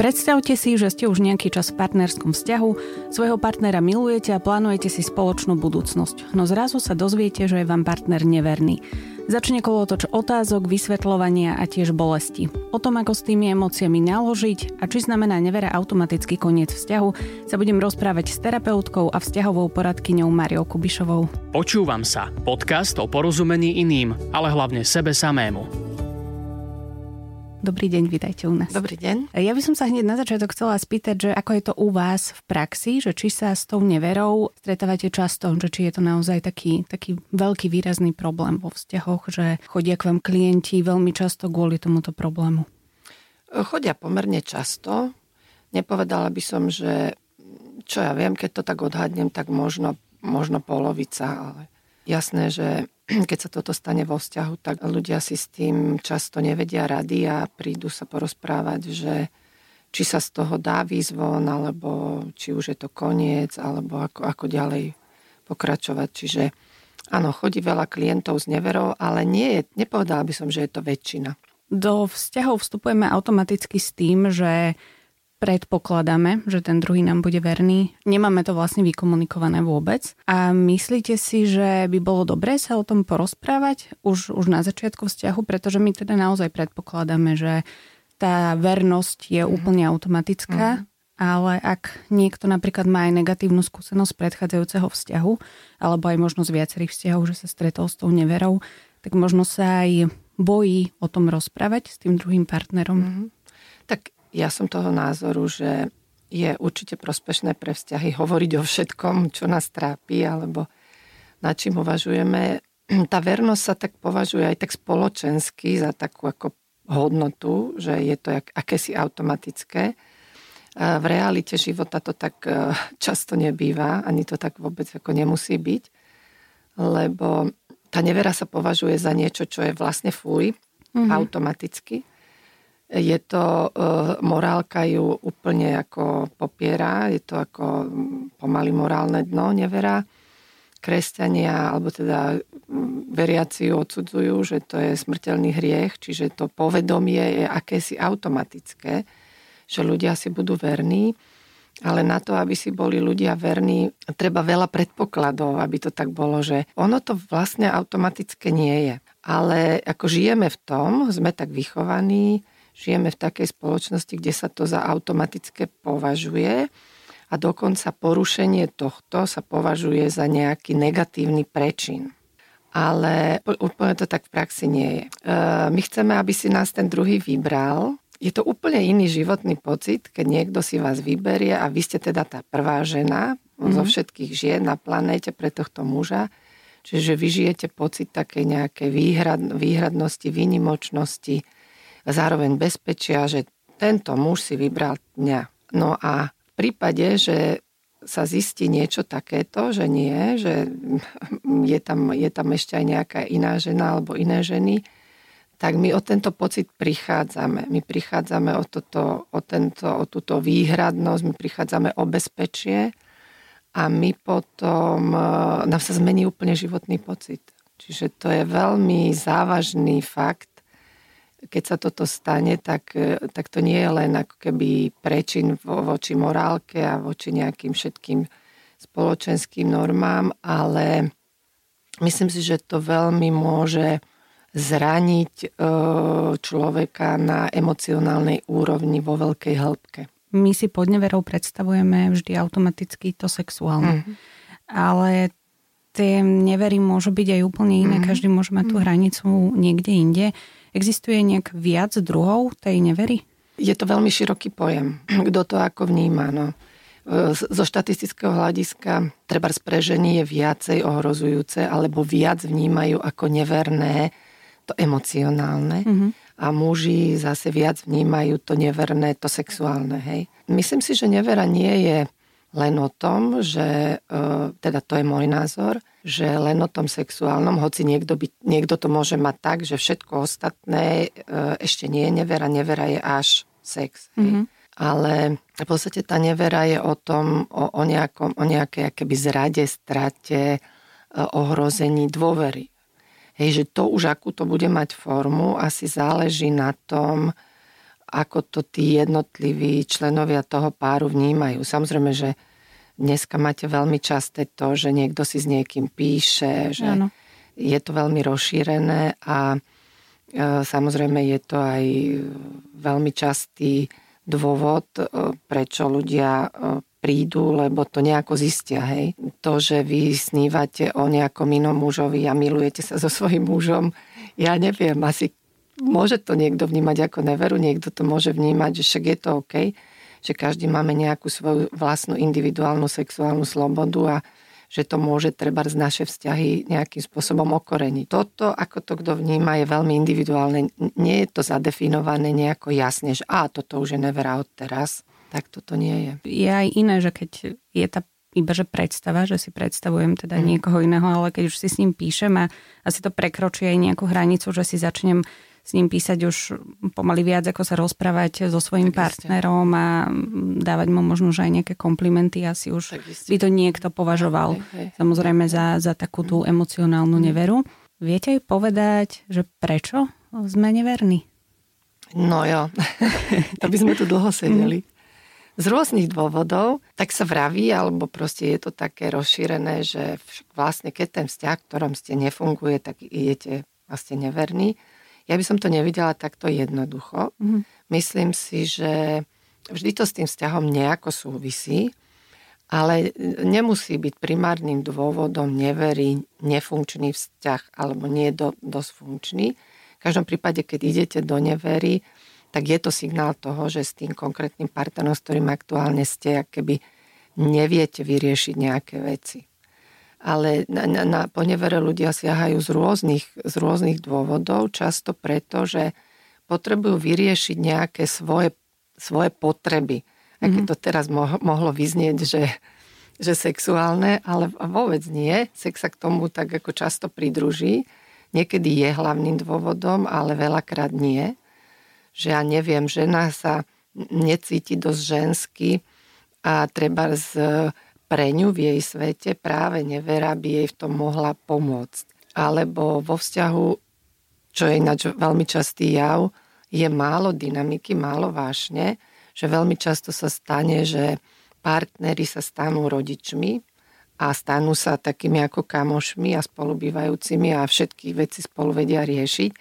Predstavte si, že ste už nejaký čas v partnerskom vzťahu, svojho partnera milujete a plánujete si spoločnú budúcnosť, no zrazu sa dozviete, že je vám partner neverný. Začne kolotoč otázok, vysvetľovania a tiež bolesti. O tom, ako s tými emóciami naložiť a či znamená nevera automaticky koniec vzťahu, sa budem rozprávať s terapeutkou a vzťahovou poradkyňou Mariou Kubišovou. Počúvam sa. Podcast o porozumení iným, ale hlavne sebe samému. Dobrý deň, vítajte u nás. Dobrý deň. Ja by som sa hneď na začiatok chcela spýtať, že ako je to u vás v praxi, že či sa s tou neverou stretávate často, že či je to naozaj taký, taký veľký výrazný problém vo vzťahoch, že chodia k vám klienti veľmi často kvôli tomuto problému. Chodia pomerne často. Nepovedala by som, že čo ja viem, keď to tak odhadnem, tak možno, možno polovica, ale jasné, že keď sa toto stane vo vzťahu, tak ľudia si s tým často nevedia rady a prídu sa porozprávať, že či sa z toho dá výzvon, alebo či už je to koniec, alebo ako, ako ďalej pokračovať. Čiže áno, chodí veľa klientov s neverou, ale nie je, nepovedala by som, že je to väčšina. Do vzťahov vstupujeme automaticky s tým, že predpokladáme, že ten druhý nám bude verný. Nemáme to vlastne vykomunikované vôbec. A myslíte si, že by bolo dobré sa o tom porozprávať už, už na začiatku vzťahu, pretože my teda naozaj predpokladáme, že tá vernosť je mm. úplne automatická, mm. ale ak niekto napríklad má aj negatívnu skúsenosť predchádzajúceho vzťahu, alebo aj možno z viacerých vzťahov, že sa stretol s tou neverou, tak možno sa aj bojí o tom rozprávať s tým druhým partnerom. Mm. Tak ja som toho názoru, že je určite prospešné pre vzťahy hovoriť o všetkom, čo nás trápi, alebo na čím uvažujeme. Tá vernosť sa tak považuje aj tak spoločensky za takú ako hodnotu, že je to jak, akési automatické. V realite života to tak e, často nebýva, ani to tak vôbec ako nemusí byť, lebo tá nevera sa považuje za niečo, čo je vlastne fuj, mm-hmm. automaticky je to, e, morálka ju úplne ako popiera, je to ako pomaly morálne dno, nevera. Kresťania, alebo teda veriaci ju odsudzujú, že to je smrteľný hriech, čiže to povedomie je akési automatické, že ľudia si budú verní, ale na to, aby si boli ľudia verní, treba veľa predpokladov, aby to tak bolo, že ono to vlastne automatické nie je. Ale ako žijeme v tom, sme tak vychovaní, žijeme v takej spoločnosti, kde sa to za automatické považuje a dokonca porušenie tohto sa považuje za nejaký negatívny prečin. Ale úplne to tak v praxi nie je. E, my chceme, aby si nás ten druhý vybral. Je to úplne iný životný pocit, keď niekto si vás vyberie a vy ste teda tá prvá žena mm-hmm. zo všetkých žien na planéte pre tohto muža. Čiže vy žijete pocit takej nejakej výhrad, výhradnosti, výnimočnosti, zároveň bezpečia, že tento muž si vybral mňa. No a v prípade, že sa zistí niečo takéto, že nie, že je tam, je tam ešte aj nejaká iná žena alebo iné ženy, tak my o tento pocit prichádzame. My prichádzame o, toto, o, tento, o túto výhradnosť, my prichádzame o bezpečie a my potom, e, nám sa zmení úplne životný pocit. Čiže to je veľmi závažný fakt, keď sa toto stane, tak, e, tak to nie je len ako keby prečin vo, voči morálke a voči nejakým všetkým spoločenským normám, ale myslím si, že to veľmi môže zraniť e, človeka na emocionálnej úrovni vo veľkej hĺbke. My si pod neverou predstavujeme vždy automaticky to sexuálne. Mm-hmm. Ale tie nevery môžu byť aj úplne iné. Mm-hmm. Každý môže mať tú mhm. hranicu niekde inde. Existuje nejak viac druhov tej nevery? Je to veľmi široký pojem. Kto to ako vníma? No. E, zo štatistického hľadiska treba pre ženy je viacej ohrozujúce alebo viac vnímajú ako neverné to emocionálne mm-hmm. a muži zase viac vnímajú to neverné, to sexuálne. Hej. Myslím si, že nevera nie je len o tom, že, e, teda to je môj názor, že len o tom sexuálnom, hoci niekto, by, niekto to môže mať tak, že všetko ostatné e, ešte nie je nevera, nevera je až sex. Mm-hmm. Ale v podstate tá nevera je o tom, o, o, nejakom, o nejakej akéby zrade, strate, e, ohrození dôvery. Hej, že to už akú to bude mať formu, asi záleží na tom, ako to tí jednotliví členovia toho páru vnímajú. Samozrejme, že dneska máte veľmi časté to, že niekto si s niekým píše, že ano. je to veľmi rozšírené a e, samozrejme je to aj veľmi častý dôvod, e, prečo ľudia e, prídu, lebo to nejako zistia. Hej. To, že vy snívate o nejakom inom mužovi a milujete sa so svojím mužom, ja neviem, asi môže to niekto vnímať ako neveru, niekto to môže vnímať, že však je to OK, že každý máme nejakú svoju vlastnú individuálnu sexuálnu slobodu a že to môže treba z naše vzťahy nejakým spôsobom okoreniť. Toto, ako to kto vníma, je veľmi individuálne. Nie je to zadefinované nejako jasne, že a toto už je nevera od teraz. Tak toto nie je. Je aj iné, že keď je tá iba že predstava, že si predstavujem teda mm. niekoho iného, ale keď už si s ním píšem a asi to prekročí aj nejakú hranicu, že si začnem s ním písať už pomaly viac, ako sa rozprávať so svojím tak partnerom a dávať mu možno že aj nejaké komplimenty. Asi už by to niekto považoval hej, hej. samozrejme za, za takú tú emocionálnu mm. neveru. Viete aj povedať, že prečo sme neverní? No jo, to by sme tu dlho sedeli. Z rôznych dôvodov, tak sa vraví, alebo proste je to také rozšírené, že vlastne keď ten vzťah, v ktorom ste nefunguje, tak idete a ste neverní. Ja by som to nevidela takto jednoducho. Mm-hmm. Myslím si, že vždy to s tým vzťahom nejako súvisí, ale nemusí byť primárnym dôvodom neverí nefunkčný vzťah alebo nie do, dosť funkčný. V každom prípade, keď idete do nevery, tak je to signál toho, že s tým konkrétnym partnerom, s ktorým aktuálne ste, keby neviete vyriešiť nejaké veci ale na, na, na ponevere ľudia siahajú z rôznych, z rôznych dôvodov, často preto, že potrebujú vyriešiť nejaké svoje, svoje potreby. Mm-hmm. Mhm. to teraz mohlo vyznieť, že, že sexuálne, ale vôbec nie. Sex sa k tomu tak ako často pridruží. Niekedy je hlavným dôvodom, ale veľakrát nie. Že ja neviem, žena sa necíti dosť žensky a treba z pre ňu v jej svete práve nevera by jej v tom mohla pomôcť. Alebo vo vzťahu, čo je ináč veľmi častý jav, je málo dynamiky, málo vášne, že veľmi často sa stane, že partnery sa stanú rodičmi a stanú sa takými ako kamošmi a spolubývajúcimi a všetky veci spolu vedia riešiť,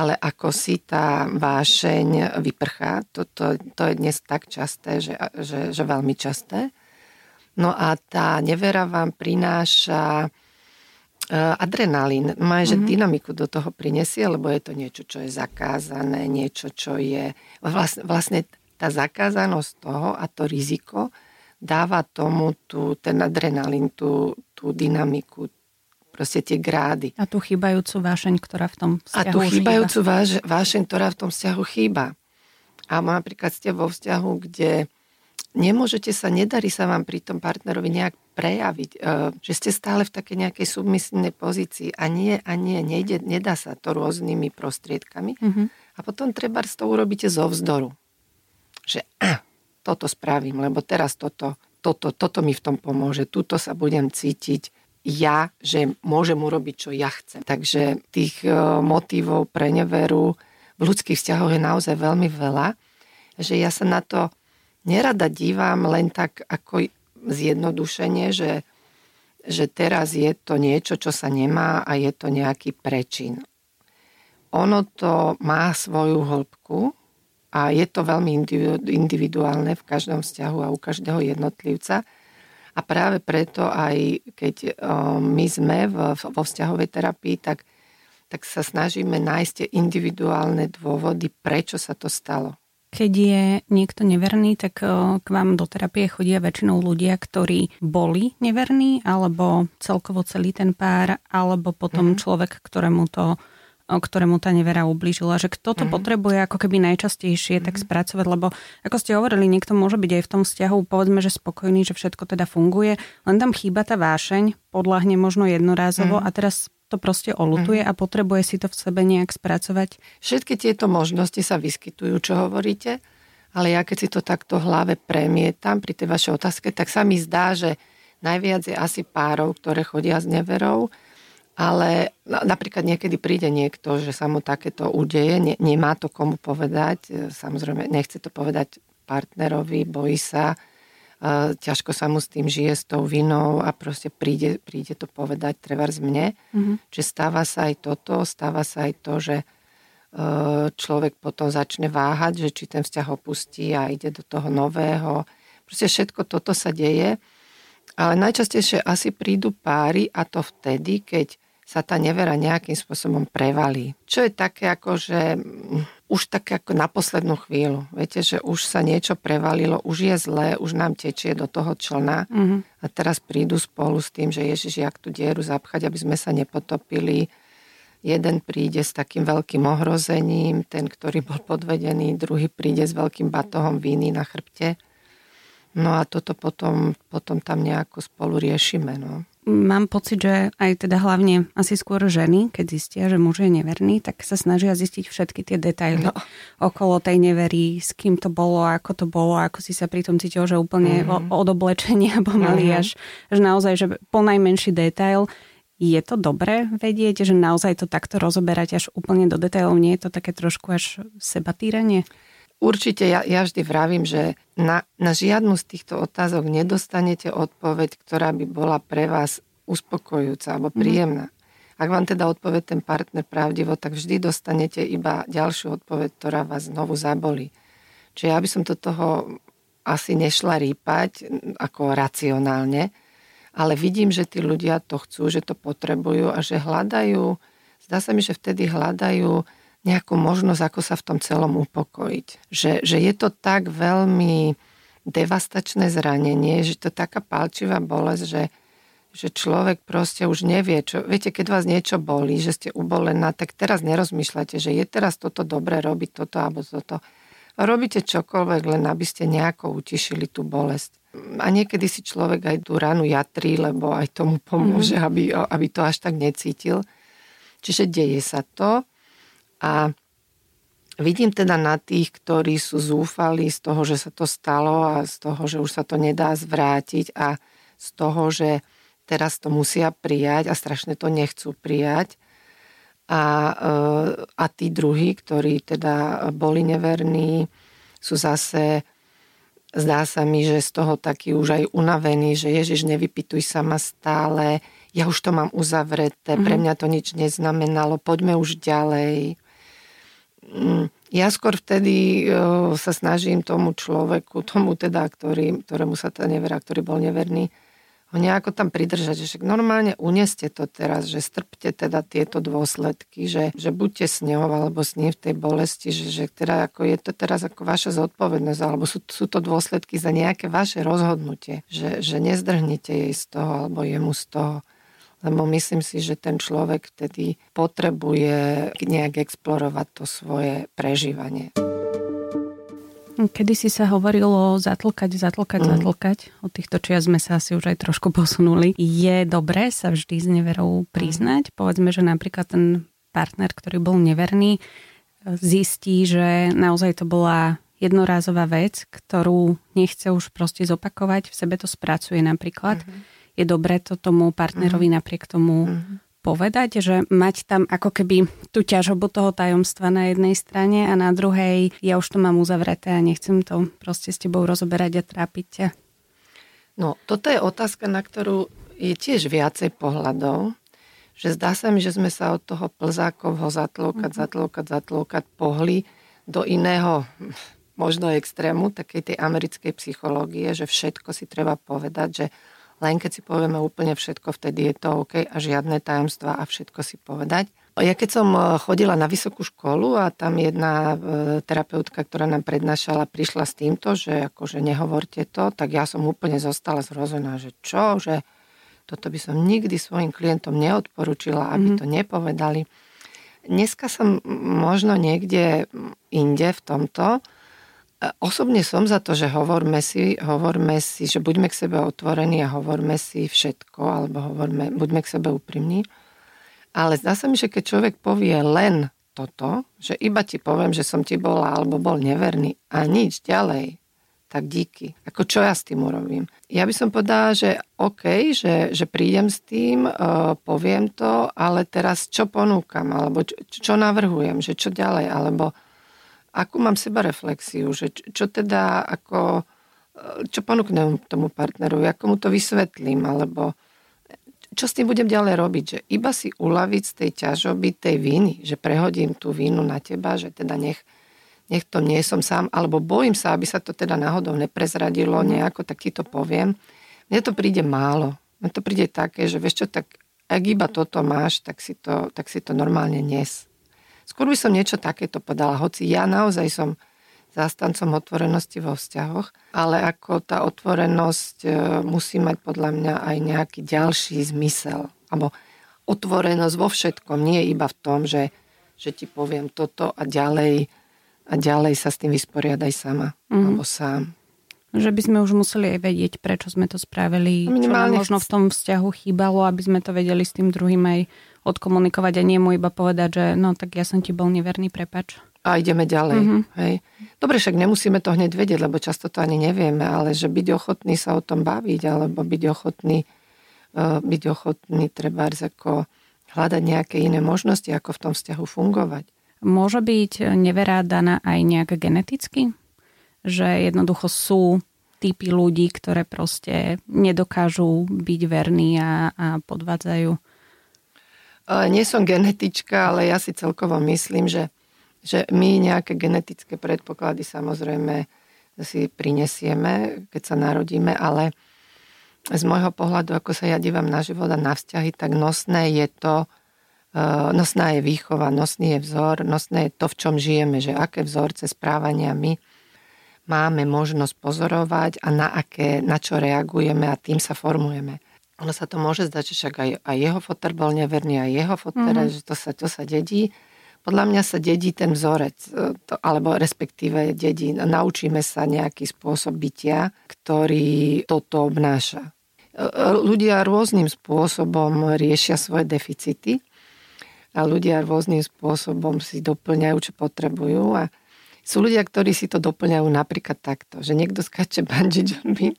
ale ako si tá vášeň vyprchá, to, to, to je dnes tak časté, že, že, že veľmi časté. No a tá nevera vám prináša e, adrenalín, má, že mm-hmm. dynamiku do toho prinesie, lebo je to niečo, čo je zakázané, niečo, čo je... Vlastne, vlastne tá zakázanosť toho a to riziko dáva tomu tú, ten adrenalín, tú, tú dynamiku, proste tie grády. A tú chýbajúcu vášeň, ktorá v tom vzťahu A tú chýbajúcu váš, vášeň, ktorá v tom vzťahu chýba. A napríklad ste vo vzťahu, kde nemôžete sa, nedarí sa vám pri tom partnerovi nejak prejaviť, e, že ste stále v takej nejakej submisívnej pozícii a nie, a nie, nejde, nedá sa to rôznymi prostriedkami. Mm-hmm. A potom treba z toho urobíte zo vzdoru. Že a, toto spravím, lebo teraz toto, toto, toto mi v tom pomôže, tuto sa budem cítiť ja, že môžem urobiť, čo ja chcem. Takže tých e, motivov pre neveru v ľudských vzťahoch je naozaj veľmi veľa, že ja sa na to nerada dívam len tak ako zjednodušenie, že, že teraz je to niečo, čo sa nemá a je to nejaký prečin. Ono to má svoju hĺbku a je to veľmi individuálne v každom vzťahu a u každého jednotlivca. A práve preto aj keď my sme vo vzťahovej terapii, tak, tak sa snažíme nájsť tie individuálne dôvody, prečo sa to stalo. Keď je niekto neverný, tak e, k vám do terapie chodia väčšinou ľudia, ktorí boli neverní, alebo celkovo celý ten pár, alebo potom mm-hmm. človek, ktorému to e, ktorému tá nevera ublížila, že kto to mm-hmm. potrebuje ako keby najčastejšie mm-hmm. tak mhm. spracovať, lebo ako ste hovorili, niekto môže byť aj v tom vzťahu, povedzme, že spokojný, že všetko teda funguje, len tam chýba tá vášeň, podľahne možno jednorázovo mm-hmm. a teraz to proste olutuje mm. a potrebuje si to v sebe nejak spracovať? Všetky tieto možnosti sa vyskytujú, čo hovoríte, ale ja keď si to takto v hlave premietam pri tej vašej otázke, tak sa mi zdá, že najviac je asi párov, ktoré chodia s neverou Ale napríklad niekedy príde niekto, že sa mu takéto udeje, ne, nemá to komu povedať, samozrejme nechce to povedať partnerovi, bojí sa, ťažko sa mu s tým žije, s tou vinou a proste príde, príde to povedať treba z mne. Mm-hmm. Čiže stáva sa aj toto, stáva sa aj to, že e, človek potom začne váhať, že či ten vzťah opustí a ide do toho nového. Proste všetko toto sa deje. Ale najčastejšie asi prídu páry a to vtedy, keď sa tá nevera nejakým spôsobom prevalí. Čo je také ako, že už tak ako na poslednú chvíľu. Viete, že už sa niečo prevalilo, už je zlé, už nám tečie do toho člna mm-hmm. a teraz prídu spolu s tým, že Ježiš, jak tú dieru zapchať, aby sme sa nepotopili. Jeden príde s takým veľkým ohrozením, ten, ktorý bol podvedený, druhý príde s veľkým batohom víny na chrbte. No a toto potom, potom tam nejako spolu riešime. No mám pocit, že aj teda hlavne asi skôr ženy, keď zistia, že muž je neverný, tak sa snažia zistiť všetky tie detaily no. okolo tej nevery, s kým to bolo, ako to bolo, ako si sa pri tom cítil, že úplne mm-hmm. od oblečenia pomaly mm-hmm. až, až naozaj, že po najmenší detail. Je to dobré vedieť, že naozaj to takto rozoberať až úplne do detailov? Nie je to také trošku až sebatýranie? Určite ja, ja vždy vravím, že na, na žiadnu z týchto otázok nedostanete odpoveď, ktorá by bola pre vás uspokojujúca alebo mhm. príjemná. Mm. Ak vám teda odpovie ten partner pravdivo, tak vždy dostanete iba ďalšiu odpoveď, ktorá vás znovu zabolí. Čiže ja by som do toho asi nešla rýpať ako racionálne, ale vidím, že tí ľudia to chcú, že to potrebujú a že hľadajú, zdá sa mi, že vtedy hľadajú nejakú možnosť, ako sa v tom celom upokojiť. Že, že je to tak veľmi devastačné zranenie, že to taká palčivá bolesť, že, že človek proste už nevie, čo... Viete, keď vás niečo bolí, že ste ubolená, tak teraz nerozmýšľate, že je teraz toto dobré robiť toto alebo toto. Robíte čokoľvek, len aby ste nejako utišili tú bolesť. A niekedy si človek aj tú ranu jatrí, lebo aj tomu pomôže, mm. aby, aby to až tak necítil. Čiže deje sa to. A vidím teda na tých, ktorí sú zúfali z toho, že sa to stalo a z toho, že už sa to nedá zvrátiť a z toho, že teraz to musia prijať a strašne to nechcú prijať. A, e, a tí druhí, ktorí teda boli neverní, sú zase, zdá sa mi, že z toho taký už aj unavený, že Ježiš, nevypituj sa ma stále, ja už to mám uzavreté, pre mhm. mňa to nič neznamenalo, poďme už ďalej. Ja skôr vtedy sa snažím tomu človeku, tomu teda, ktorý, ktorému sa tá nevera, ktorý bol neverný, ho nejako tam pridržať, že normálne uneste to teraz, že strpte teda tieto dôsledky, že, že buďte s ňou alebo s ním v tej bolesti, že, že teda ako je to teraz ako vaša zodpovednosť, alebo sú, sú to dôsledky za nejaké vaše rozhodnutie, že, že nezdrhnite jej z toho alebo jemu z toho lebo myslím si, že ten človek vtedy potrebuje nejak explorovať to svoje prežívanie. Kedy si sa hovorilo zatlkať, zatlkať, mm. zatlkať, od týchto čias sme sa asi už aj trošku posunuli. Je dobré sa vždy s neverou priznať? Mm. Povedzme, že napríklad ten partner, ktorý bol neverný, zistí, že naozaj to bola jednorázová vec, ktorú nechce už proste zopakovať, v sebe to spracuje napríklad. Mm-hmm je dobré to tomu partnerovi mm. napriek tomu mm. povedať, že mať tam ako keby tú ťažobu toho tajomstva na jednej strane a na druhej ja už to mám uzavreté a nechcem to proste s tebou rozoberať a trápiť ťa. No, toto je otázka, na ktorú je tiež viacej pohľadov, že zdá sa mi, že sme sa od toho plzákovho zatlokať, mm. zatlokať, zatlokať pohli do iného možno extrému, takej tej americkej psychológie, že všetko si treba povedať, že len keď si povieme úplne všetko, vtedy je to OK a žiadne tajomstva a všetko si povedať. Ja keď som e, chodila na vysokú školu a tam jedna e, terapeutka, ktorá nám prednášala, prišla s týmto, že akože nehovorte to, tak ja som úplne zostala zrozená, že čo, že toto by som nikdy svojim klientom neodporúčila, aby mm. to nepovedali. Dneska som možno niekde inde v tomto, Osobne som za to, že hovorme si, hovorme si, že buďme k sebe otvorení a hovorme si všetko, alebo hovorme, buďme k sebe úprimní. Ale zdá sa mi, že keď človek povie len toto, že iba ti poviem, že som ti bola alebo bol neverný a nič ďalej, tak díky. Ako čo ja s tým urobím? Ja by som povedala, že OK, že, že prídem s tým, uh, poviem to, ale teraz čo ponúkam, alebo čo, čo navrhujem, že čo ďalej, alebo akú mám seba reflexiu, že čo, čo teda ako, uh, čo ponúknem tomu partnerovi, ako mu to vysvetlím, alebo čo s tým budem ďalej robiť, že iba si uľaviť z tej ťažoby tej viny, že prehodím tú vínu na teba, že teda nech nech to nie som sám, alebo bojím sa, aby sa to teda náhodou neprezradilo mm. nejako, tak ti to poviem. Mne to príde málo. Mne to príde také, že vieš čo, tak ak iba toto máš, tak si to, tak si to normálne nes. Skôr by som niečo takéto podala, hoci ja naozaj som zástancom otvorenosti vo vzťahoch, ale ako tá otvorenosť e, musí mať podľa mňa aj nejaký ďalší zmysel. Alebo otvorenosť vo všetkom, nie iba v tom, že, že ti poviem toto a ďalej a ďalej sa s tým vysporiadaj sama, mm. alebo sám. Že by sme už museli aj vedieť, prečo sme to spravili, Minimálne čo možno v tom vzťahu chýbalo, aby sme to vedeli s tým druhým aj odkomunikovať a nie mu iba povedať, že no tak ja som ti bol neverný, prepač. A ideme ďalej. Mm-hmm. Hej. Dobre, však nemusíme to hneď vedieť, lebo často to ani nevieme, ale že byť ochotný sa o tom baviť, alebo byť ochotný, uh, byť ochotný treba ako hľadať nejaké iné možnosti, ako v tom vzťahu fungovať. Môže byť nevera daná aj nejak geneticky? Že jednoducho sú typy ľudí, ktoré proste nedokážu byť verní a, a podvádzajú? Nie som genetička, ale ja si celkovo myslím, že, že my nejaké genetické predpoklady samozrejme si prinesieme, keď sa narodíme, ale z môjho pohľadu, ako sa ja dívam na život a na vzťahy, tak nosné je to, Eh, nosná je výchova, nosný je vzor, nosné je to, v čom žijeme, že aké vzorce správania my máme možnosť pozorovať a na aké, na čo reagujeme a tým sa formujeme. Ono sa to môže zdať, že však aj, aj jeho foter bol neverný, aj jeho foter, mm-hmm. že to sa, to sa dedí. Podľa mňa sa dedí ten vzorec, eh, to, alebo respektíve dedí, naučíme sa nejaký spôsob bytia, ktorý toto obnáša. Eh, ľudia rôznym spôsobom riešia svoje deficity a ľudia rôznym spôsobom si doplňajú, čo potrebujú a sú ľudia, ktorí si to doplňajú napríklad takto, že niekto skáče bungee jumping,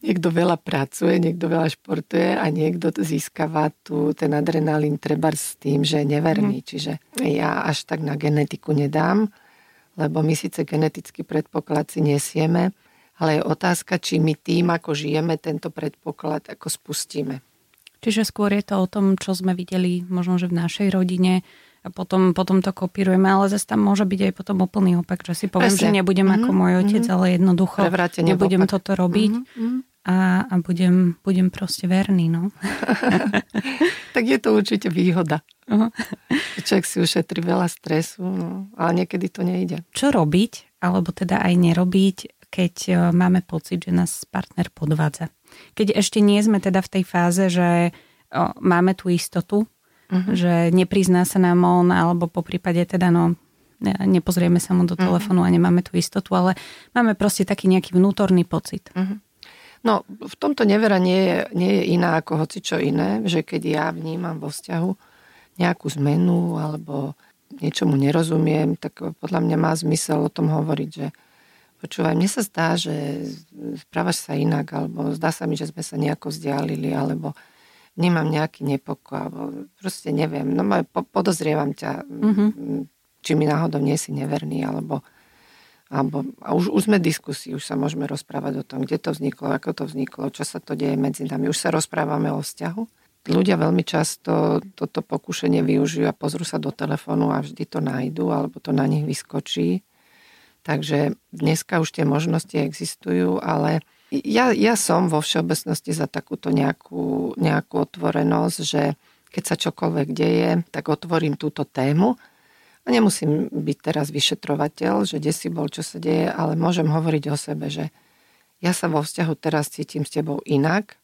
niekto veľa pracuje, niekto veľa športuje a niekto získava tu ten adrenalín treba s tým, že je neverný. Mm. Čiže ja až tak na genetiku nedám, lebo my síce genetický predpoklad si nesieme, ale je otázka, či my tým, ako žijeme, tento predpoklad ako spustíme. Čiže skôr je to o tom, čo sme videli možno, že v našej rodine a potom, potom to kopírujeme, ale zase tam môže byť aj potom úplný opak, že si poviem, Presne. že nebudem mm-hmm. ako môj otec, mm-hmm. ale jednoducho nebudem opak. toto robiť mm-hmm. a, a budem, budem proste verný. No. tak je to určite výhoda. Uh-huh. Človek si ušetrí veľa stresu, no, ale niekedy to nejde. Čo robiť, alebo teda aj nerobiť, keď e, máme pocit, že nás partner podvádza? keď ešte nie sme teda v tej fáze, že máme tú istotu, uh-huh. že neprizná sa nám on, alebo po prípade teda no, nepozrieme sa mu do telefónu uh-huh. a nemáme tú istotu, ale máme proste taký nejaký vnútorný pocit. Uh-huh. No, v tomto nevera nie je, nie je iná ako hoci čo iné, že keď ja vnímam vo vzťahu nejakú zmenu alebo niečomu nerozumiem, tak podľa mňa má zmysel o tom hovoriť, že počúvaj, mne sa zdá, že správaš sa inak, alebo zdá sa mi, že sme sa nejako vzdialili, alebo nemám nejaký nepokoj, alebo proste neviem, no podozrievam ťa, mm-hmm. či mi náhodou nie si neverný, alebo, alebo a už, už sme v diskusii, už sa môžeme rozprávať o tom, kde to vzniklo, ako to vzniklo, čo sa to deje medzi nami, už sa rozprávame o vzťahu. Ľudia veľmi často toto pokušenie využijú a pozrú sa do telefónu a vždy to nájdu, alebo to na nich vyskočí Takže dneska už tie možnosti existujú, ale ja, ja som vo všeobecnosti za takúto nejakú, nejakú otvorenosť, že keď sa čokoľvek deje, tak otvorím túto tému. A nemusím byť teraz vyšetrovateľ, že kde si bol, čo sa deje, ale môžem hovoriť o sebe, že ja sa vo vzťahu teraz cítim s tebou inak,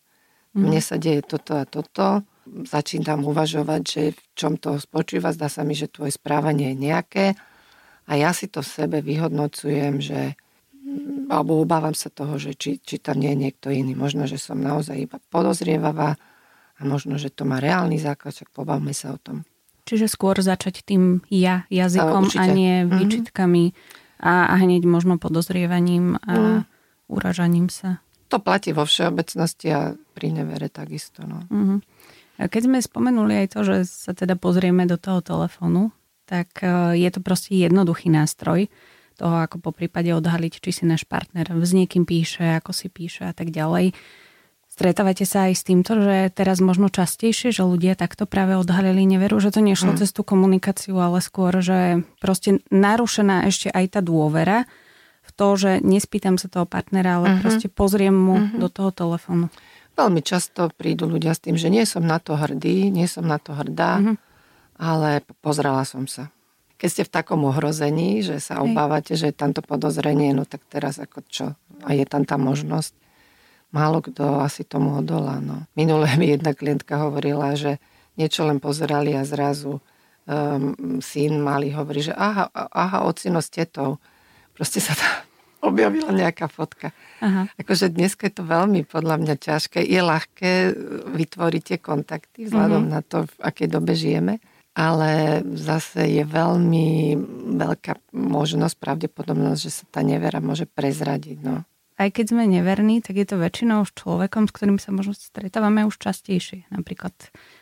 mm. mne sa deje toto a toto, začínam uvažovať, že v čom to spočíva, zdá sa mi, že tvoje správanie je nejaké, a ja si to v sebe vyhodnocujem, že alebo obávam sa toho, že či, či tam nie je niekto iný. Možno, že som naozaj iba podozrievavá a možno, že to má reálny základ, však pobavme sa o tom. Čiže skôr začať tým ja jazykom a, a nie mhm. výčitkami mm-hmm. a, a hneď možno podozrievaním a, mm. uražaním sa. To platí vo všeobecnosti a pri nevere takisto. No. Uh-huh. Keď sme spomenuli aj to, že sa teda pozrieme do toho telefónu, tak e, je to proste jednoduchý nástroj toho, ako po prípade odhaliť, či si náš partner s niekým píše, ako si píše a tak ďalej. Stretávate sa aj s týmto, že teraz možno častejšie, že ľudia takto práve odhalili neveru, že to nešlo mm. cez tú komunikáciu, ale skôr, že proste narušená ešte aj tá dôvera v to, že nespýtam sa toho partnera, ale mm-hmm. proste pozriem mu mm-hmm. do toho telefónu. Veľmi často prídu ľudia s tým, že nie som na to hrdý, nie som na to hrdá, mm-hmm. ale pozrela som sa. Keď ste v takom ohrození, že sa obávate, že je tamto podozrenie, no tak teraz ako čo? A je tam tá možnosť málo kto asi tomu odolá. No. Minulé mi jedna klientka hovorila, že niečo len pozerali a zrazu um, syn malý hovorí, že aha, aha ocino s tetou. Proste sa tam objavila nejaká fotka. Aha. Akože dnes je to veľmi podľa mňa ťažké. Je ľahké vytvoriť tie kontakty vzhľadom mm-hmm. na to, v akej dobe žijeme, ale zase je veľmi veľká možnosť, pravdepodobnosť, že sa tá nevera môže prezradiť. No aj keď sme neverní, tak je to väčšinou s človekom, s ktorým sa možno stretávame už častejšie. Napríklad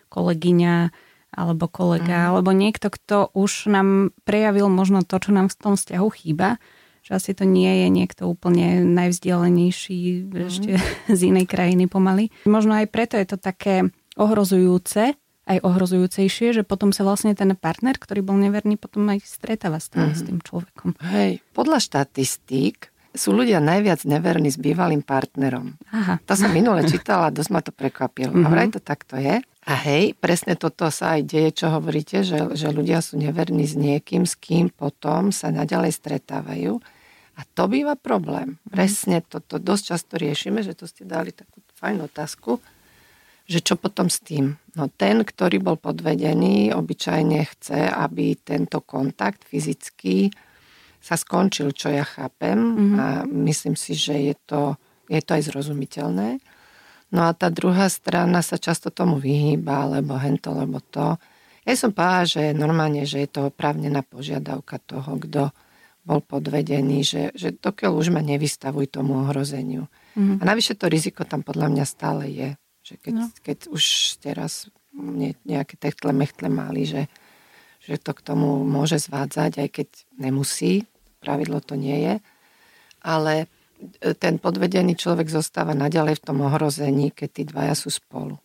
kolegyňa alebo kolega, mm. alebo niekto, kto už nám prejavil možno to, čo nám v tom vzťahu chýba, že asi to nie je niekto úplne najvzdialenejší mm. ešte z inej krajiny pomaly. Možno aj preto je to také ohrozujúce, aj ohrozujúcejšie, že potom sa vlastne ten partner, ktorý bol neverný, potom aj stretáva s tým, mm. s tým človekom. Hej, podľa štatistík sú ľudia najviac neverní s bývalým partnerom. Aha. To som minule čítala, dosť ma to prekvapilo. Uh-huh. A mhm. vraj to takto je. A hej, presne toto sa aj deje, čo hovoríte, že, že ľudia sú neverní s niekým, s kým potom sa naďalej stretávajú. A to býva problém. Uh-huh. Presne toto dosť často riešime, že to ste dali takú fajnú otázku, že čo potom s tým? No ten, ktorý bol podvedený, obyčajne chce, aby tento kontakt fyzický sa skončil, čo ja chápem mm-hmm. a myslím si, že je to, je to aj zrozumiteľné. No a tá druhá strana sa často tomu vyhýba, alebo hento, lebo to. Ja som povedala, že normálne, že je to oprávnená požiadavka toho, kto bol podvedený, že, že dokiaľ už ma nevystavuj tomu ohrozeniu. Mm-hmm. A navyše to riziko tam podľa mňa stále je. Že keď, no. keď už teraz nejaké techtle mechtle mali, že, že to k tomu môže zvádzať, aj keď nemusí, pravidlo to nie je, ale e, ten podvedený človek zostáva naďalej v tom ohrození, keď tí dvaja sú spolu.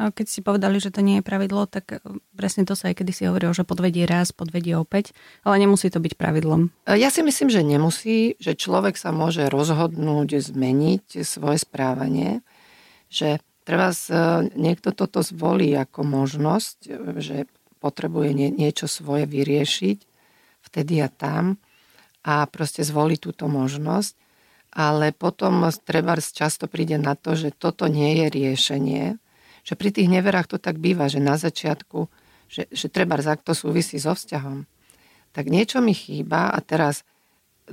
Keď si povedali, že to nie je pravidlo, tak e, presne to sa aj kedy si hovoril, že podvedie raz, podvedie opäť, ale nemusí to byť pravidlom. E, ja si myslím, že nemusí, že človek sa môže rozhodnúť zmeniť svoje správanie, že treba niekto toto zvolí ako možnosť, že potrebuje niečo svoje vyriešiť vtedy a tam a proste zvoli túto možnosť, ale potom treba často príde na to, že toto nie je riešenie, že pri tých neverách to tak býva, že na začiatku, že, že treba, ak to súvisí so vzťahom, tak niečo mi chýba a teraz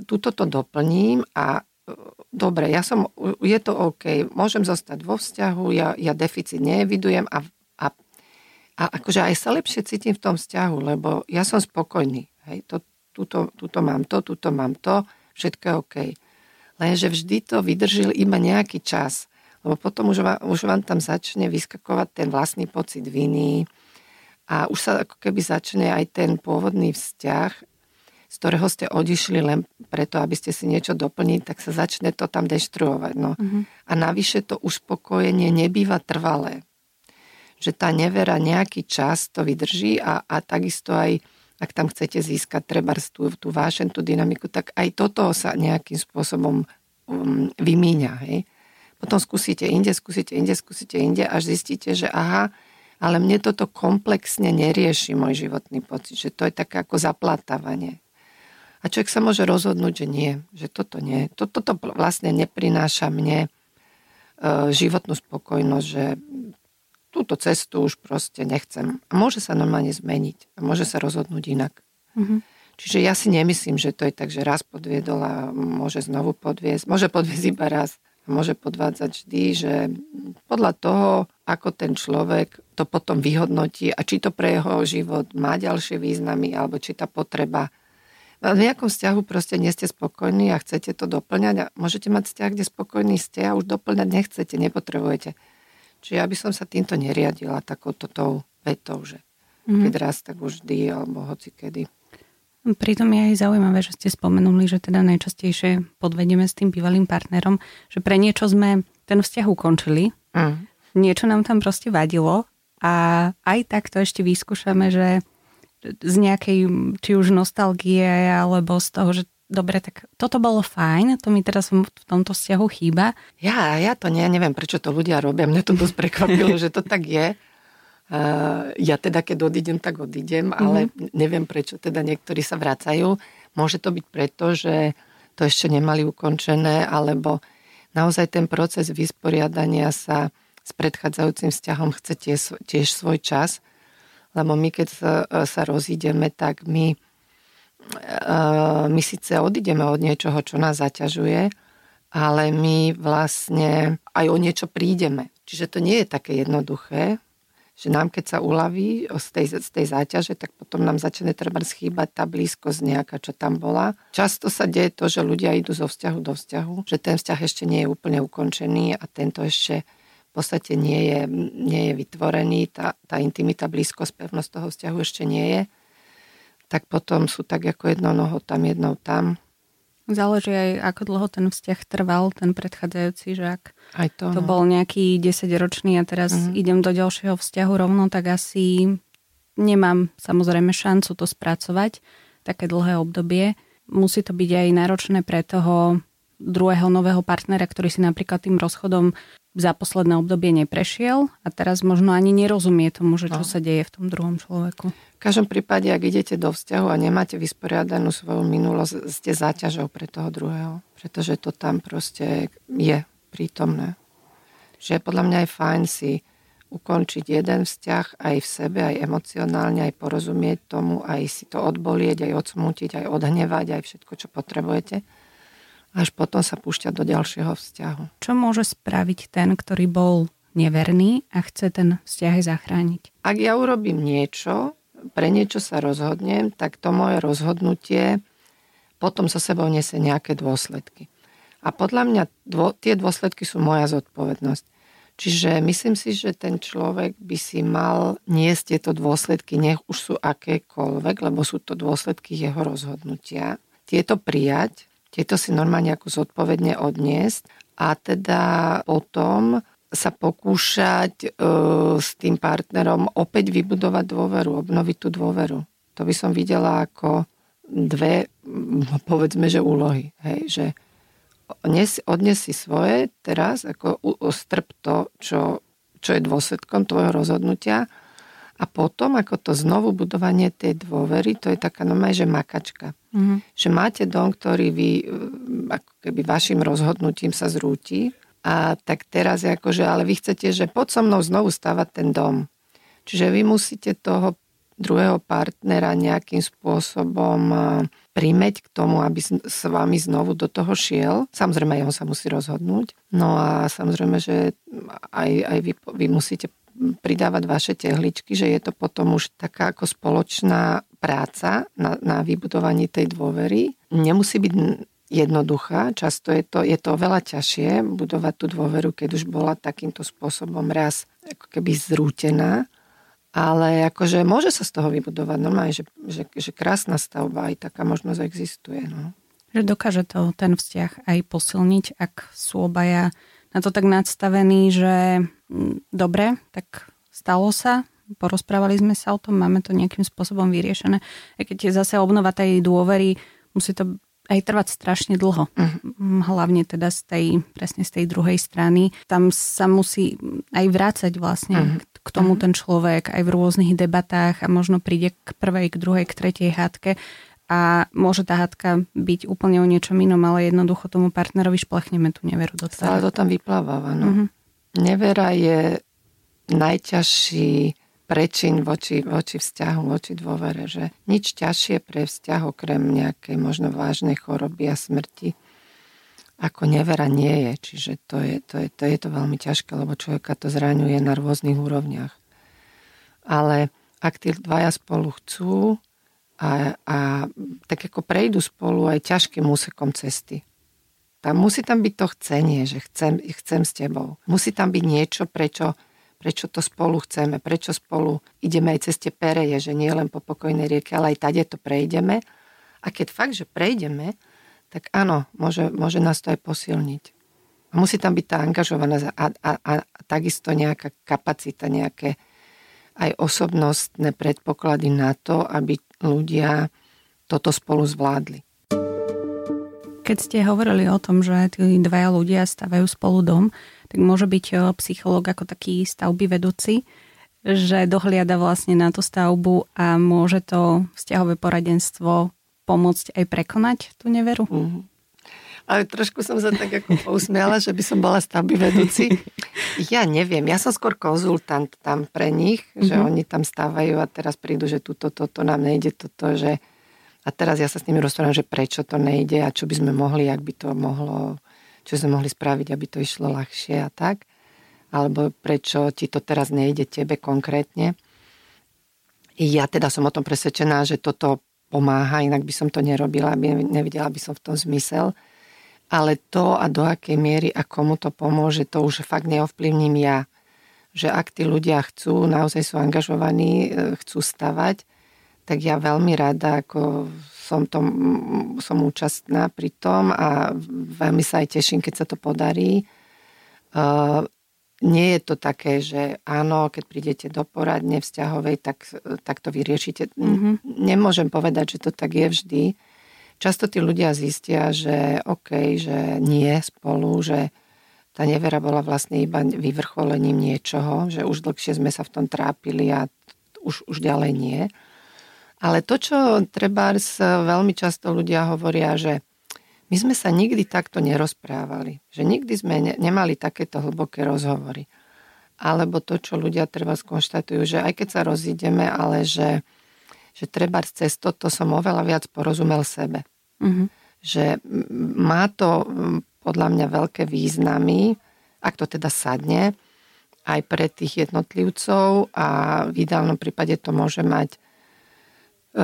túto to doplním a e, dobre, ja som, je to OK, môžem zostať vo vzťahu, ja, ja deficit neevidujem a, a, a akože aj sa lepšie cítim v tom vzťahu, lebo ja som spokojný. Hej, to, tuto, tuto mám to, tuto mám to, všetko je OK. Lenže vždy to vydržil iba nejaký čas, lebo potom už, vám, už vám tam začne vyskakovať ten vlastný pocit viny a už sa ako keby začne aj ten pôvodný vzťah, z ktorého ste odišli len preto, aby ste si niečo doplnili, tak sa začne to tam deštruovať. No. Uh-huh. A navyše to uspokojenie nebýva trvalé. Že tá nevera nejaký čas to vydrží a, a takisto aj ak tam chcete získať treba tú, tú vášen, tú dynamiku, tak aj toto sa nejakým spôsobom um, vymíňa. Hej? Potom skúsite inde, skúsite inde, skúsite inde, až zistíte, že aha, ale mne toto komplexne nerieši môj životný pocit, že to je také ako zaplatávanie. A človek sa môže rozhodnúť, že nie, že toto nie. Toto to vlastne neprináša mne e, životnú spokojnosť, že túto cestu už proste nechcem. A môže sa normálne zmeniť a môže sa rozhodnúť inak. Mm-hmm. Čiže ja si nemyslím, že to je tak, že raz podviedol a môže znovu podviesť. Môže podviesť iba raz a môže podvádzať vždy, že podľa toho, ako ten človek to potom vyhodnotí a či to pre jeho život má ďalšie významy, alebo či tá potreba v nejakom vzťahu proste nie ste spokojní a chcete to doplňať a môžete mať vzťah, kde spokojní ste a už doplňať nechcete, nepotrebujete. Čiže ja by som sa týmto neriadila takouto tou vetou, že mm. keď raz, tak už vždy alebo hoci kedy. Pritom je aj zaujímavé, že ste spomenuli, že teda najčastejšie podvedieme s tým bývalým partnerom, že pre niečo sme ten vzťah ukončili, mm. niečo nám tam proste vadilo a aj tak to ešte vyskúšame, že z nejakej či už nostalgie alebo z toho, že dobre, tak toto bolo fajn, to mi teraz v tomto vzťahu chýba. Ja, ja to nie, neviem, prečo to ľudia robia, mne to dosť prekvapilo, že to tak je. Uh, ja teda, keď odídem, tak odídem, ale mm-hmm. neviem, prečo teda niektorí sa vracajú. Môže to byť preto, že to ešte nemali ukončené, alebo naozaj ten proces vysporiadania sa s predchádzajúcim vzťahom chce tiež, tiež svoj čas lebo my keď sa, sa rozídeme, tak my, uh, my síce odídeme od niečoho, čo nás zaťažuje, ale my vlastne aj o niečo prídeme. Čiže to nie je také jednoduché, že nám keď sa uľaví z tej, z tej záťaže, tak potom nám začne treba schýbať tá blízkosť nejaká, čo tam bola. Často sa deje to, že ľudia idú zo vzťahu do vzťahu, že ten vzťah ešte nie je úplne ukončený a tento ešte podstate nie je, nie je vytvorený, tá, tá intimita, blízkosť, pevnosť toho vzťahu ešte nie je, tak potom sú tak ako jednou nohou tam, jednou tam. Záleží aj, ako dlho ten vzťah trval, ten predchádzajúci, že ak aj to, to no. bol nejaký 10-ročný a teraz mm-hmm. idem do ďalšieho vzťahu rovno, tak asi nemám samozrejme šancu to spracovať, také dlhé obdobie. Musí to byť aj náročné pre toho druhého nového partnera, ktorý si napríklad tým rozchodom za posledné obdobie neprešiel a teraz možno ani nerozumie tomu, že čo no. sa deje v tom druhom človeku. V každom prípade, ak idete do vzťahu a nemáte vysporiadanú svoju minulosť, ste záťažou pre toho druhého, pretože to tam proste je prítomné. Že podľa mňa je fajn si ukončiť jeden vzťah aj v sebe, aj emocionálne, aj porozumieť tomu, aj si to odbolieť, aj odsmútiť, aj odhnevať, aj všetko, čo potrebujete až potom sa púšťať do ďalšieho vzťahu. Čo môže spraviť ten, ktorý bol neverný a chce ten vzťah zachrániť? Ak ja urobím niečo, pre niečo sa rozhodnem, tak to moje rozhodnutie potom so sebou nesie nejaké dôsledky. A podľa mňa dô, tie dôsledky sú moja zodpovednosť. Čiže myslím si, že ten človek by si mal niesť tieto dôsledky, nech už sú akékoľvek, lebo sú to dôsledky jeho rozhodnutia. Tieto prijať tieto si normálne ako zodpovedne odniesť a teda potom sa pokúšať e, s tým partnerom opäť vybudovať dôveru, obnoviť tú dôveru. To by som videla ako dve, povedzme, že úlohy. Hej, že odnes si svoje teraz, ako strp to, čo, čo je dôsledkom tvojho rozhodnutia a potom, ako to znovu budovanie tej dôvery, to je taká normálne, že makačka. Mm-hmm. Že máte dom, ktorý vy, eh, ako keby vašim rozhodnutím sa zrúti a tak teraz je ako, že ale vy chcete, že pod so mnou znovu stavať ten dom. Čiže vy musíte toho druhého partnera nejakým spôsobom eh, primeť k tomu, aby s vami znovu do toho šiel. Samozrejme, jeho sa musí rozhodnúť. No a samozrejme, že aj, aj vy, vy musíte pridávať vaše tehličky, že je to potom už taká ako spoločná práca na, na vybudovanie tej dôvery. Nemusí byť jednoduchá, často je to, je to oveľa ťažšie budovať tú dôveru, keď už bola takýmto spôsobom raz ako keby zrútená, ale akože môže sa z toho vybudovať normálne, že, že, že krásna stavba, aj taká možnosť existuje. No. Že dokáže to ten vzťah aj posilniť, ak sú obaja na to tak nadstavený, že mm, dobre, tak stalo sa, porozprávali sme sa o tom, máme to nejakým spôsobom vyriešené. Aj keď je zase obnova tej dôvery, musí to aj trvať strašne dlho. Uh-huh. Hlavne teda z tej, presne z tej druhej strany. Tam sa musí aj vrácať vlastne uh-huh. k tomu uh-huh. ten človek aj v rôznych debatách a možno príde k prvej, k druhej, k tretej hádke a môže tá hádka byť úplne o niečom inom, ale jednoducho tomu partnerovi šplechneme tú neveru do tváre. Ale to tam vypláva, no. Uh-huh. Nevera je najťažší prečin voči, voči vzťahu, voči dôvere, že nič ťažšie pre vzťah okrem nejakej možno vážnej choroby a smrti ako nevera nie je. Čiže to je to, je, to, je to veľmi ťažké, lebo človeka to zraňuje na rôznych úrovniach. Ale ak tí dvaja spolu chcú, a, a tak ako prejdú spolu aj ťažkým úsekom cesty. Tam musí tam byť to chcenie, že chcem, chcem s tebou. Musí tam byť niečo, prečo, prečo to spolu chceme, prečo spolu ideme aj cez tie pereje, že nie len po pokojnej rieke, ale aj tade to prejdeme. A keď fakt, že prejdeme, tak áno, môže, môže nás to aj posilniť. A musí tam byť tá angažovaná a, a, a takisto nejaká kapacita, nejaké aj osobnostné predpoklady na to, aby ľudia toto spolu zvládli. Keď ste hovorili o tom, že tí dvaja ľudia stavajú spolu dom, tak môže byť e, psychológ ako taký stavby vedúci, že dohliada vlastne na tú stavbu a môže to vzťahové poradenstvo pomôcť aj prekonať tú neveru? Mm-hmm. Ale trošku som sa tak ako pousmiala, že by som bola stavby vedúci. Ja neviem, ja som skôr konzultant tam pre nich, mm-hmm. že mhm. oni tam stávajú a teraz prídu, že tuto, toto nám nejde, toto, že a teraz ja sa s nimi rozprávam, že prečo to nejde a čo by sme mohli, ak by to mohlo, čo sme mohli spraviť, aby to išlo ľahšie a tak. Alebo prečo ti to teraz nejde tebe konkrétne. I ja teda som o tom presvedčená, že toto pomáha, inak by som to nerobila, aby nevidela by som v tom zmysel. Ale to a do akej miery a komu to pomôže, to už fakt neovplyvním ja. Že ak tí ľudia chcú, naozaj sú angažovaní, e, chcú stavať, tak ja veľmi rada ako som, tom, som účastná pri tom a veľmi sa aj teším, keď sa to podarí. Uh, nie je to také, že áno, keď prídete do poradne vzťahovej, tak, tak to vyriešite. Mm-hmm. Nemôžem povedať, že to tak je vždy. Často tí ľudia zistia, že OK, že nie spolu, že tá nevera bola vlastne iba vyvrcholením niečoho, že už dlhšie sme sa v tom trápili a už, už ďalej nie. Ale to, čo treba veľmi často ľudia hovoria, že my sme sa nikdy takto nerozprávali, že nikdy sme ne, nemali takéto hlboké rozhovory. Alebo to, čo ľudia treba skonštatujú, že aj keď sa rozídeme, ale že, že treba cez toto som oveľa viac porozumel sebe. Mm-hmm. Že má to podľa mňa veľké významy, ak to teda sadne, aj pre tých jednotlivcov a v ideálnom prípade to môže mať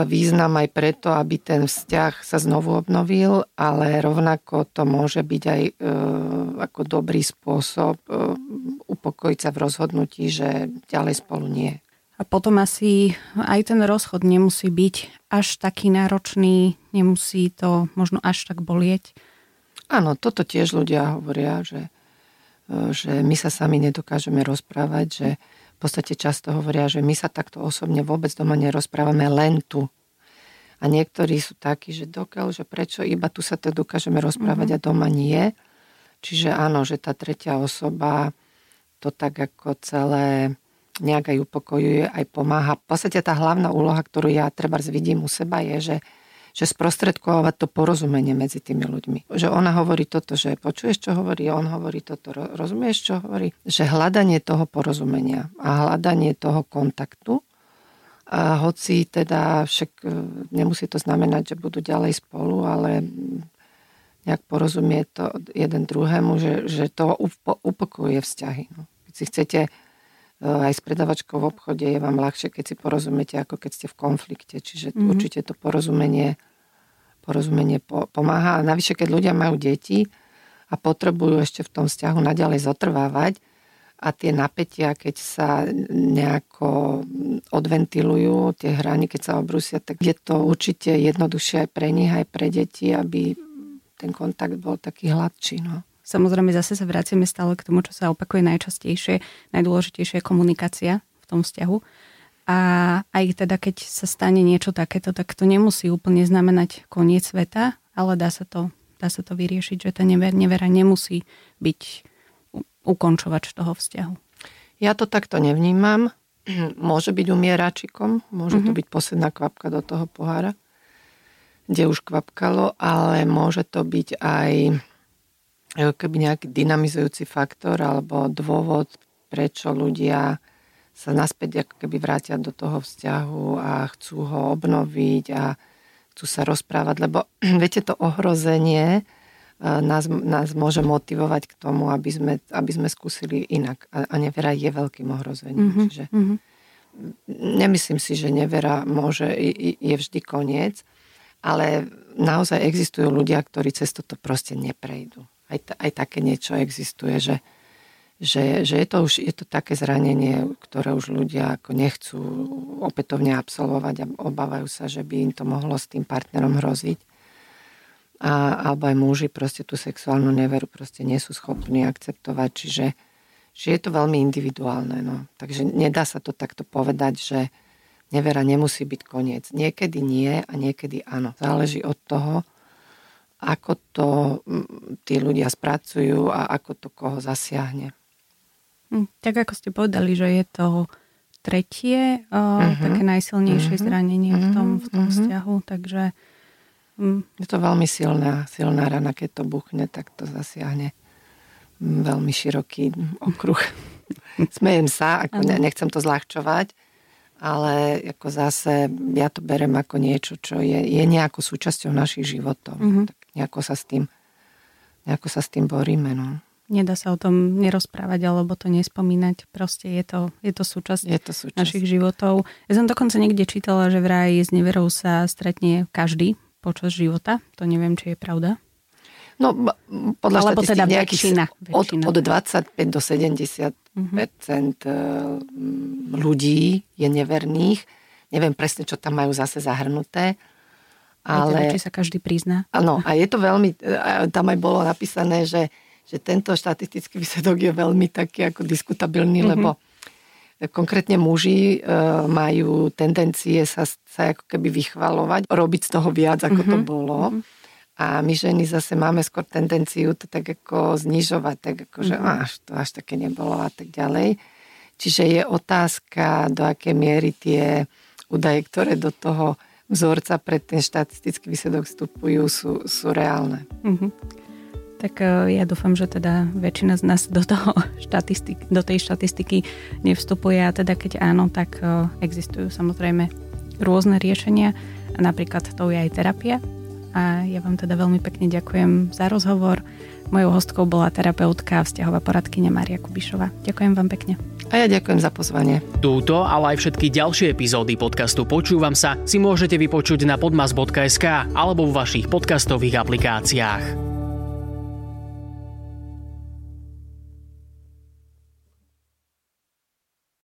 význam aj preto, aby ten vzťah sa znovu obnovil, ale rovnako to môže byť aj e, ako dobrý spôsob e, upokojiť sa v rozhodnutí, že ďalej spolu nie. A potom asi aj ten rozchod nemusí byť až taký náročný, nemusí to možno až tak bolieť. Áno, toto tiež ľudia hovoria, že, e, že my sa sami nedokážeme rozprávať, že v podstate často hovoria, že my sa takto osobne vôbec doma nerozprávame len tu. A niektorí sú takí, že dokiaľ, že prečo iba tu sa to dokážeme rozprávať mm-hmm. a doma nie. Čiže áno, že tá tretia osoba to tak ako celé nejak aj upokojuje, aj pomáha. V podstate tá hlavná úloha, ktorú ja treba vidím u seba je, že že sprostredkovať to porozumenie medzi tými ľuďmi. Že ona hovorí toto, že počuješ, čo hovorí, on hovorí toto, rozumieš, čo hovorí. Že hľadanie toho porozumenia a hľadanie toho kontaktu, a hoci teda však e, nemusí to znamenať, že budú ďalej spolu, ale nejak porozumie to jeden druhému, že, že to upokojuje vzťahy. No. Keď si chcete aj s predavačkou v obchode je vám ľahšie, keď si porozumiete, ako keď ste v konflikte. Čiže mm-hmm. určite to porozumenie, porozumenie po, pomáha. A navyše, keď ľudia majú deti a potrebujú ešte v tom vzťahu naďalej zotrvávať a tie napätia, keď sa nejako odventilujú, tie hrany, keď sa obrusia, tak je to určite jednoduchšie aj pre nich, aj pre deti, aby ten kontakt bol taký hladší. No. Samozrejme, zase sa vraciame stále k tomu, čo sa opakuje najčastejšie. Najdôležitejšia je komunikácia v tom vzťahu. A aj teda, keď sa stane niečo takéto, tak to nemusí úplne znamenať koniec sveta, ale dá sa to, dá sa to vyriešiť, že tá never, nevera nemusí byť ukončovač toho vzťahu. Ja to takto nevnímam. Môže byť umieračikom, môže mm-hmm. to mhm. byť posledná kvapka do toho pohára, kde už kvapkalo, ale môže to byť aj keby nejaký dynamizujúci faktor alebo dôvod, prečo ľudia sa naspäť ako keby vrátia do toho vzťahu a chcú ho obnoviť a chcú sa rozprávať, lebo viete, to ohrozenie e, nás, nás môže motivovať k tomu, aby sme, aby sme skúsili inak. A, a nevera je veľkým ohrozením. Mm-hmm. Čiže nemyslím si, že nevera môže, je vždy koniec, ale naozaj existujú ľudia, ktorí cez toto proste neprejdú. Aj, aj také niečo existuje, že, že, že je, to už, je to také zranenie, ktoré už ľudia ako nechcú opätovne absolvovať a obávajú sa, že by im to mohlo s tým partnerom hroziť. A, alebo aj muži proste tú sexuálnu neveru proste nie sú schopní akceptovať, čiže že je to veľmi individuálne. No. Takže nedá sa to takto povedať, že nevera nemusí byť koniec. Niekedy nie a niekedy áno. Záleží od toho, ako to mm, tí ľudia spracujú a ako to koho zasiahne. Hm, tak ako ste povedali, že je to tretie, uh-huh. také najsilnejšie uh-huh. zranenie v tom, v tom uh-huh. vzťahu, takže... Um, je to veľmi silná, silná rana, keď to buchne, tak to zasiahne veľmi široký okruh. Smejem sa, ako ne, nechcem to zľahčovať, ale ako zase ja to berem ako niečo, čo je, je nejakou súčasťou našich životov. Mm-hmm. Tak nejako sa s tým, nejako sa s tým boríme. No. Nedá sa o tom nerozprávať alebo to nespomínať. Proste je to, je to, súčasť, je to súčasť našich životov. Ja som dokonca niekde čítala, že vraj s neverou sa stretne každý počas života. To neviem, či je pravda. No, podľa Alebo teda väčšina, od, od 25 do 70 uh-huh. percent e, ľudí je neverných. Neviem presne, čo tam majú zase zahrnuté. Ale... Viete, či sa každý prizná. Áno, a je to veľmi, e, tam aj bolo napísané, že, že tento štatistický výsledok je veľmi taký ako diskutabilný, uh-huh. lebo konkrétne muži e, majú tendencie sa, sa ako keby vychvalovať, robiť z toho viac, ako uh-huh. to bolo. Uh-huh a my ženy zase máme skôr tendenciu to tak ako znižovať, tak ako, že mm-hmm. až to až také nebolo a tak ďalej. Čiže je otázka, do aké miery tie údaje, ktoré do toho vzorca pre ten štatistický výsledok vstupujú, sú, sú reálne. Mm-hmm. Tak e, ja dúfam, že teda väčšina z nás do, toho štatistik, do tej štatistiky nevstupuje a teda keď áno, tak e, existujú samozrejme rôzne riešenia. Napríklad to je aj terapia, a ja vám teda veľmi pekne ďakujem za rozhovor. Mojou hostkou bola terapeutka a vzťahová poradkyňa Maria Kubišova. Ďakujem vám pekne. A ja ďakujem za pozvanie. Túto, ale aj všetky ďalšie epizódy podcastu Počúvam sa si môžete vypočuť na podmas.sk alebo v vašich podcastových aplikáciách.